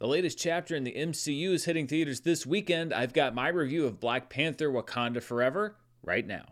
The latest chapter in the MCU is hitting theaters this weekend. I've got my review of Black Panther Wakanda Forever right now.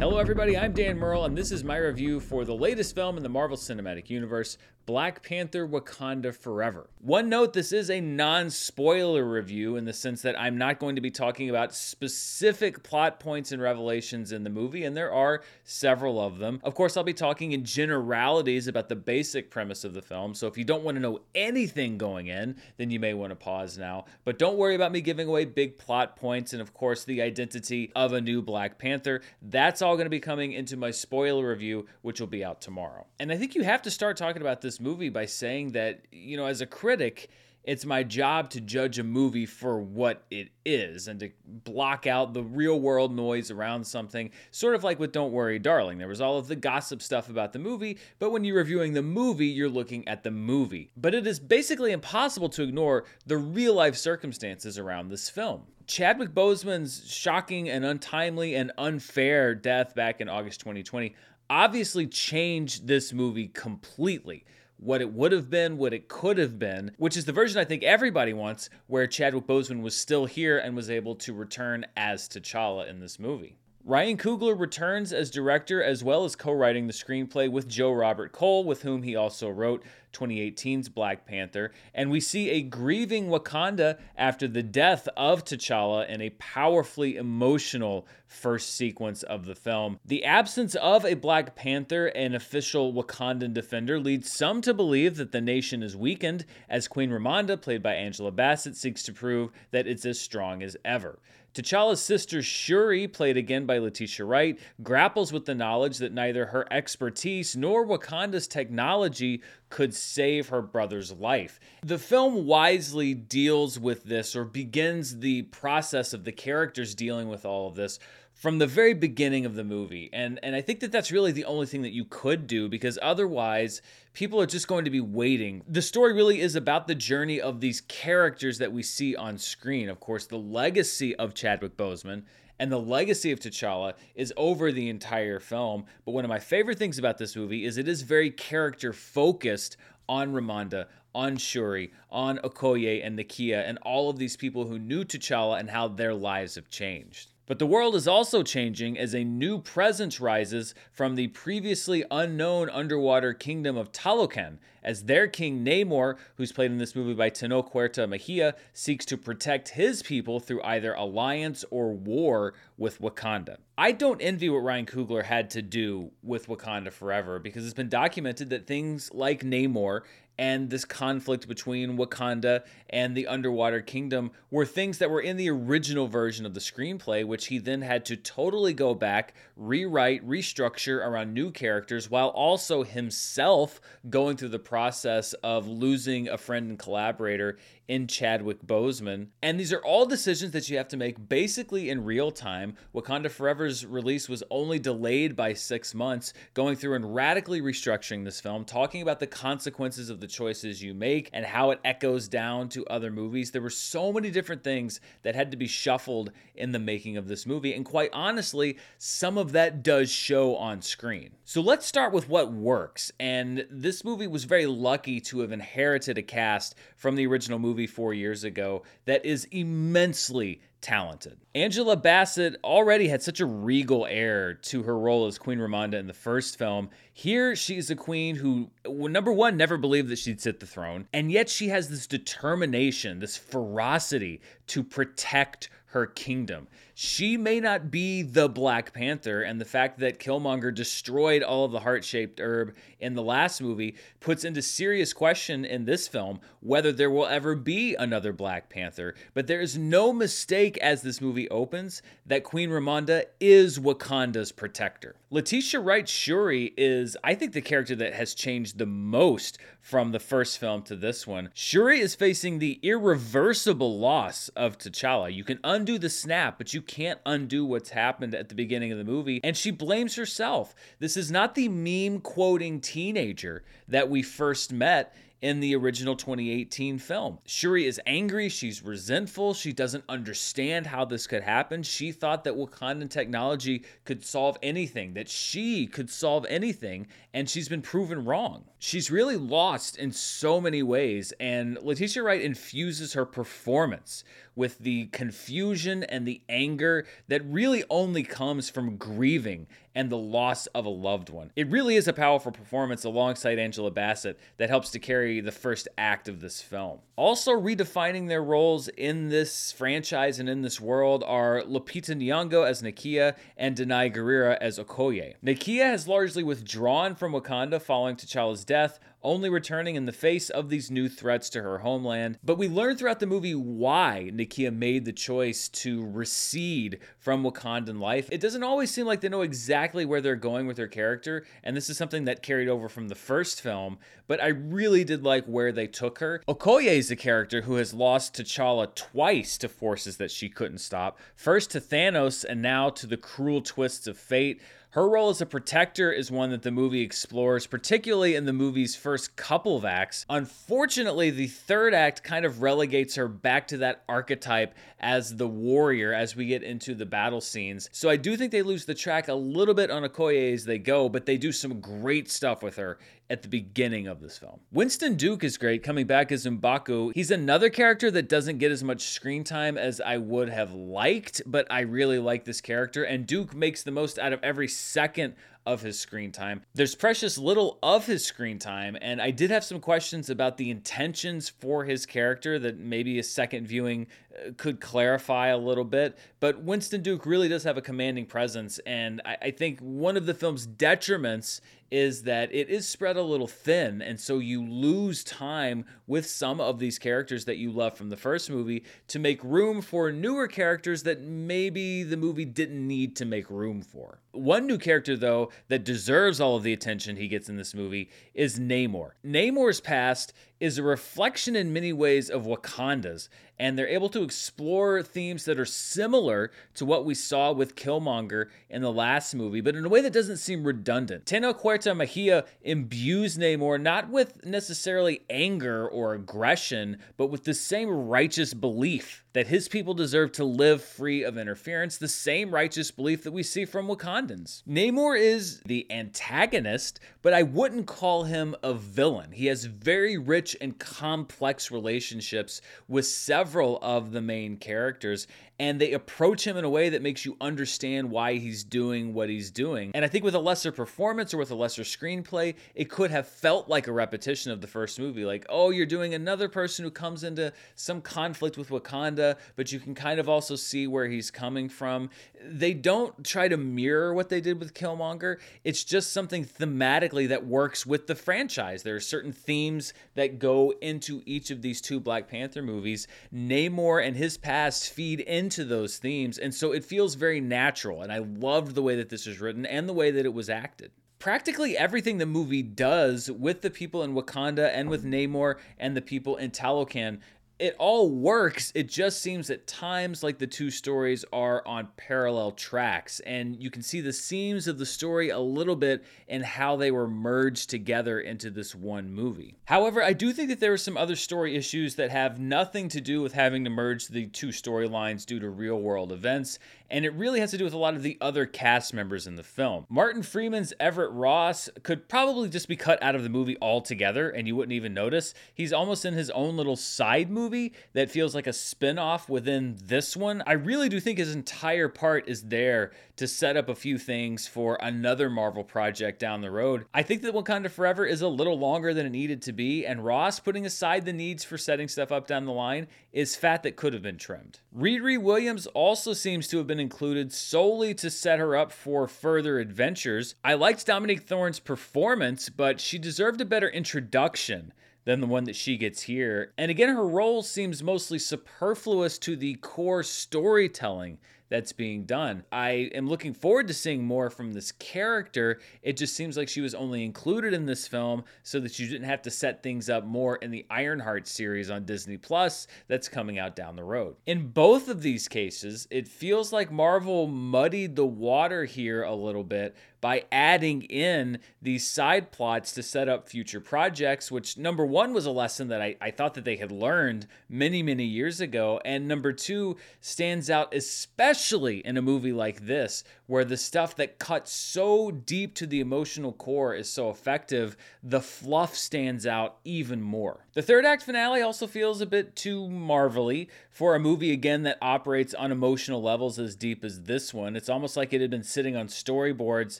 Hello, everybody. I'm Dan Murrell, and this is my review for the latest film in the Marvel Cinematic Universe, Black Panther Wakanda Forever. One note this is a non spoiler review in the sense that I'm not going to be talking about specific plot points and revelations in the movie, and there are several of them. Of course, I'll be talking in generalities about the basic premise of the film, so if you don't want to know anything going in, then you may want to pause now. But don't worry about me giving away big plot points and, of course, the identity of a new Black Panther. That's all going to be coming into my spoiler review, which will be out tomorrow. And I think you have to start talking about this movie by saying that, you know, as a critic, it's my job to judge a movie for what it is and to block out the real world noise around something. Sort of like with Don't Worry, Darling. There was all of the gossip stuff about the movie, but when you're reviewing the movie, you're looking at the movie. But it is basically impossible to ignore the real life circumstances around this film. Chadwick Boseman's shocking and untimely and unfair death back in August 2020 obviously changed this movie completely what it would have been, what it could have been, which is the version I think everybody wants, where Chadwick Boseman was still here and was able to return as T'Challa in this movie. Ryan Coogler returns as director as well as co writing the screenplay with Joe Robert Cole, with whom he also wrote 2018's Black Panther. And we see a grieving Wakanda after the death of T'Challa in a powerfully emotional first sequence of the film. The absence of a Black Panther, an official Wakandan defender, leads some to believe that the nation is weakened as Queen Ramonda, played by Angela Bassett, seeks to prove that it's as strong as ever. T'Challa's sister Shuri, played again by Letitia Wright, grapples with the knowledge that neither her expertise nor Wakanda's technology could save her brother's life. The film wisely deals with this or begins the process of the characters dealing with all of this from the very beginning of the movie. And and I think that that's really the only thing that you could do because otherwise people are just going to be waiting. The story really is about the journey of these characters that we see on screen. Of course, the legacy of Chadwick Boseman and the legacy of T'Challa is over the entire film. But one of my favorite things about this movie is it is very character focused on Ramonda, on Shuri, on Okoye and Nakia, and all of these people who knew T'Challa and how their lives have changed. But the world is also changing as a new presence rises from the previously unknown underwater kingdom of Talokan, as their king Namor, who's played in this movie by Tenoch Huerta Mejia, seeks to protect his people through either alliance or war with Wakanda. I don't envy what Ryan Coogler had to do with Wakanda Forever because it's been documented that things like Namor and this conflict between Wakanda and the underwater kingdom were things that were in the original version of the screenplay, which he then had to totally go back, rewrite, restructure around new characters, while also himself going through the process of losing a friend and collaborator in Chadwick Boseman. And these are all decisions that you have to make basically in real time. Wakanda Forever's release was only delayed by six months, going through and radically restructuring this film, talking about the consequences of the choices you make and how it echoes down to other movies. There were so many different things that had to be shuffled in the making of this movie. And quite honestly, some of that does show on screen. So let's start with what works. And this movie was very lucky to have inherited a cast from the original movie four years ago that is immensely talented. Angela Bassett already had such a regal air to her role as Queen Ramonda in the first film. Here, she's a queen who, number one, never believed that she'd sit the throne, and yet she has this determination, this ferocity to protect her kingdom. She may not be the Black Panther, and the fact that Killmonger destroyed all of the heart shaped herb in the last movie puts into serious question in this film whether there will ever be another Black Panther. But there is no mistake as this movie opens that Queen Ramonda is Wakanda's protector. Letitia Wright Shuri is, I think, the character that has changed the most from the first film to this one. Shuri is facing the irreversible loss of T'Challa. You can undo the snap, but you can't undo what's happened at the beginning of the movie, and she blames herself. This is not the meme quoting teenager that we first met in the original 2018 film. Shuri is angry, she's resentful, she doesn't understand how this could happen. She thought that Wakandan technology could solve anything, that she could solve anything, and she's been proven wrong. She's really lost in so many ways, and Letitia Wright infuses her performance with the confusion and the anger that really only comes from grieving and the loss of a loved one. It really is a powerful performance alongside Angela Bassett that helps to carry the first act of this film. Also redefining their roles in this franchise and in this world are Lupita Nyong'o as Nakia and Danai Gurira as Okoye. Nakia has largely withdrawn from Wakanda following T'Challa's death, only returning in the face of these new threats to her homeland. But we learn throughout the movie why Nakia made the choice to recede from Wakandan life. It doesn't always seem like they know exactly where they're going with her character, and this is something that carried over from the first film, but I really did like where they took her. Okoye is a character who has lost T'Challa twice to forces that she couldn't stop, first to Thanos and now to the cruel twists of fate. Her role as a protector is one that the movie explores, particularly in the movie's first couple of acts. Unfortunately, the third act kind of relegates her back to that archetype as the warrior as we get into the battle scenes. So I do think they lose the track a little bit on Okoye as they go, but they do some great stuff with her at the beginning of this film. Winston Duke is great coming back as Mbaku. He's another character that doesn't get as much screen time as I would have liked, but I really like this character, and Duke makes the most out of every second of his screen time. There's precious little of his screen time, and I did have some questions about the intentions for his character that maybe a second viewing uh, could clarify a little bit. But Winston Duke really does have a commanding presence, and I, I think one of the film's detriments is that it is spread a little thin, and so you lose time with some of these characters that you love from the first movie to make room for newer characters that maybe the movie didn't need to make room for. One new character, though, that deserves all of the attention he gets in this movie is Namor. Namor's past is a reflection in many ways of Wakanda's, and they're able to explore themes that are similar to what we saw with Killmonger in the last movie, but in a way that doesn't seem redundant. Tenoch Huerta Mejia imbues Namor not with necessarily anger or aggression, but with the same righteous belief that his people deserve to live free of interference, the same righteous belief that we see from Wakandans. Namor is the antagonist, but I wouldn't call him a villain. He has very rich and complex relationships with several of the main characters, and they approach him in a way that makes you understand why he's doing what he's doing. And I think with a lesser performance or with a lesser screenplay, it could have felt like a repetition of the first movie. Like, oh, you're doing another person who comes into some conflict with Wakanda, but you can kind of also see where he's coming from. They don't try to mirror what they did with Killmonger. It's just something thematically that works with the franchise. There are certain themes that go into each of these two Black Panther movies. Namor and his past feed into into those themes. And so it feels very natural. And I loved the way that this was written and the way that it was acted practically everything the movie does with the people in Wakanda and with Namor and the people in Talokan it all works. It just seems at times like the two stories are on parallel tracks, and you can see the seams of the story a little bit in how they were merged together into this one movie. However, I do think that there are some other story issues that have nothing to do with having to merge the two storylines due to real world events, and it really has to do with a lot of the other cast members in the film. Martin Freeman's Everett Ross could probably just be cut out of the movie altogether, and you wouldn't even notice. He's almost in his own little side movie movie that feels like a spin-off within this one. I really do think his entire part is there to set up a few things for another Marvel project down the road. I think that Wakanda Forever is a little longer than it needed to be, and Ross putting aside the needs for setting stuff up down the line is fat that could have been trimmed. Riri Williams also seems to have been included solely to set her up for further adventures. I liked Dominique Thorne's performance, but she deserved a better introduction than the one that she gets here. And again, her role seems mostly superfluous to the core storytelling that's being done. I am looking forward to seeing more from this character. It just seems like she was only included in this film so that you didn't have to set things up more in the Ironheart series on Disney Plus that's coming out down the road. In both of these cases, it feels like Marvel muddied the water here a little bit by adding in these side plots to set up future projects, which number one was a lesson that I, I thought that they had learned many, many years ago. And number two stands out especially in a movie like this, where the stuff that cuts so deep to the emotional core is so effective, the fluff stands out even more. The third act finale also feels a bit too marvelly for a movie again that operates on emotional levels as deep as this one. It's almost like it had been sitting on storyboards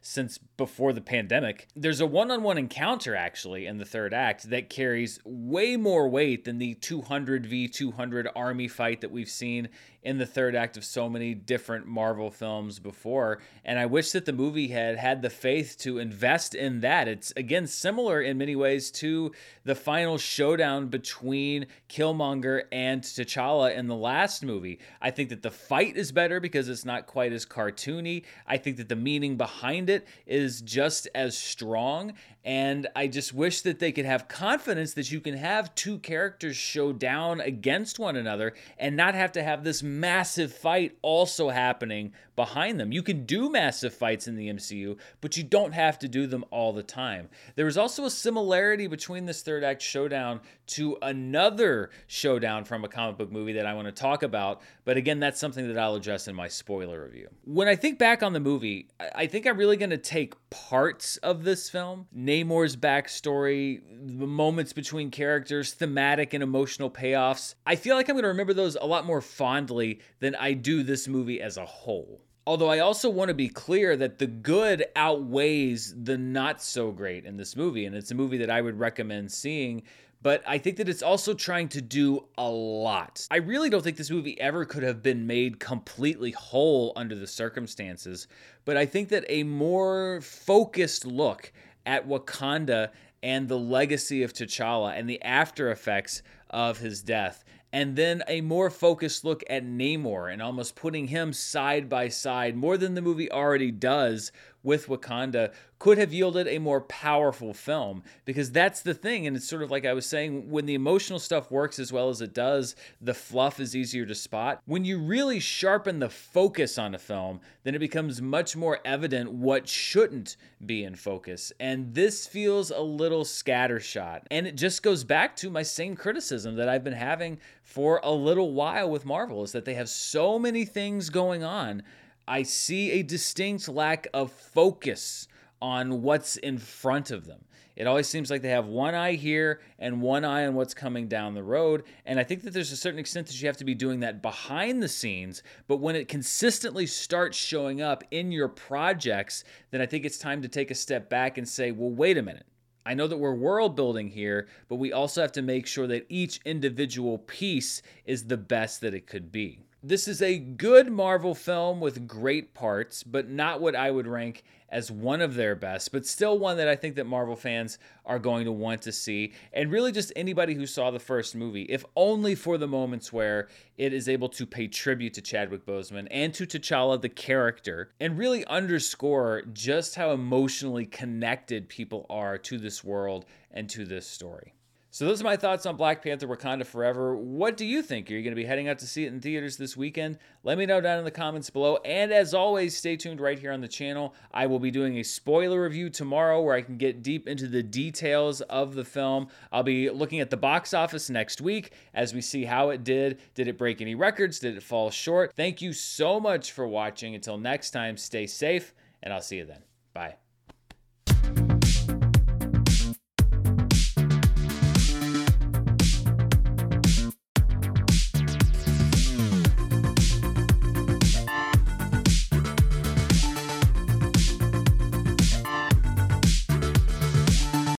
since before the pandemic. There's a one on one encounter actually in the third act that carries way more weight than the 200 v 200 army fight that we've seen in the third act of so many different Marvel films before. And I wish that the movie had had the faith to invest in that. It's again similar in many ways to the final showdown between Killmonger and T'Challa in the last movie. I think that the fight is better because it's not quite as cartoony. I think that the meaning behind it is just as strong. And I just wish that they could have confidence that you can have two characters show down against one another and not have to have this massive fight also happening behind them. You can do massive fights in the MCU, but you don't have to do them all the time. There was also a similarity between this third act showdown to another showdown from a comic book movie that I want to talk about, but again, that's something that I'll address in my spoiler review. When I think back on the movie, I think I'm really going to take parts of this film, Namor's backstory, the moments between characters, thematic and emotional payoffs. I feel like I'm going to remember those a lot more fondly than I do this movie as a whole. Although I also want to be clear that the good outweighs the not so great in this movie, and it's a movie that I would recommend seeing. But I think that it's also trying to do a lot. I really don't think this movie ever could have been made completely whole under the circumstances, but I think that a more focused look at Wakanda and the legacy of T'Challa and the after effects of his death and then a more focused look at Namor and almost putting him side by side more than the movie already does with Wakanda could have yielded a more powerful film. Because that's the thing and it's sort of like I was saying when the emotional stuff works as well as it does the fluff is easier to spot. When you really sharpen the focus on a film then it becomes much more evident what shouldn't be in focus. And this feels a little scattershot. And it just goes back to my same criticism that I've been having for a little while with Marvel is that they have so many things going on I see a distinct lack of focus on what's in front of them. It always seems like they have one eye here and one eye on what's coming down the road. And I think that there's a certain extent that you have to be doing that behind the scenes. But when it consistently starts showing up in your projects, then I think it's time to take a step back and say, well, wait a minute. I know that we're world building here, but we also have to make sure that each individual piece is the best that it could be. This is a good Marvel film with great parts, but not what I would rank as one of their best, but still one that I think that Marvel fans are going to want to see. And really just anybody who saw the first movie, if only for the moments where it is able to pay tribute to Chadwick Boseman and to T'Challa the character and really underscore just how emotionally connected people are to this world and to this story. So those are my thoughts on Black Panther Wakanda Forever. What do you think? Are you going to be heading out to see it in theaters this weekend? Let me know down in the comments below. And as always, stay tuned right here on the channel. I will be doing a spoiler review tomorrow where I can get deep into the details of the film. I'll be looking at the box office next week as we see how it did. Did it break any records? Did it fall short? Thank you so much for watching. Until next time, stay safe, and I'll see you then. Bye.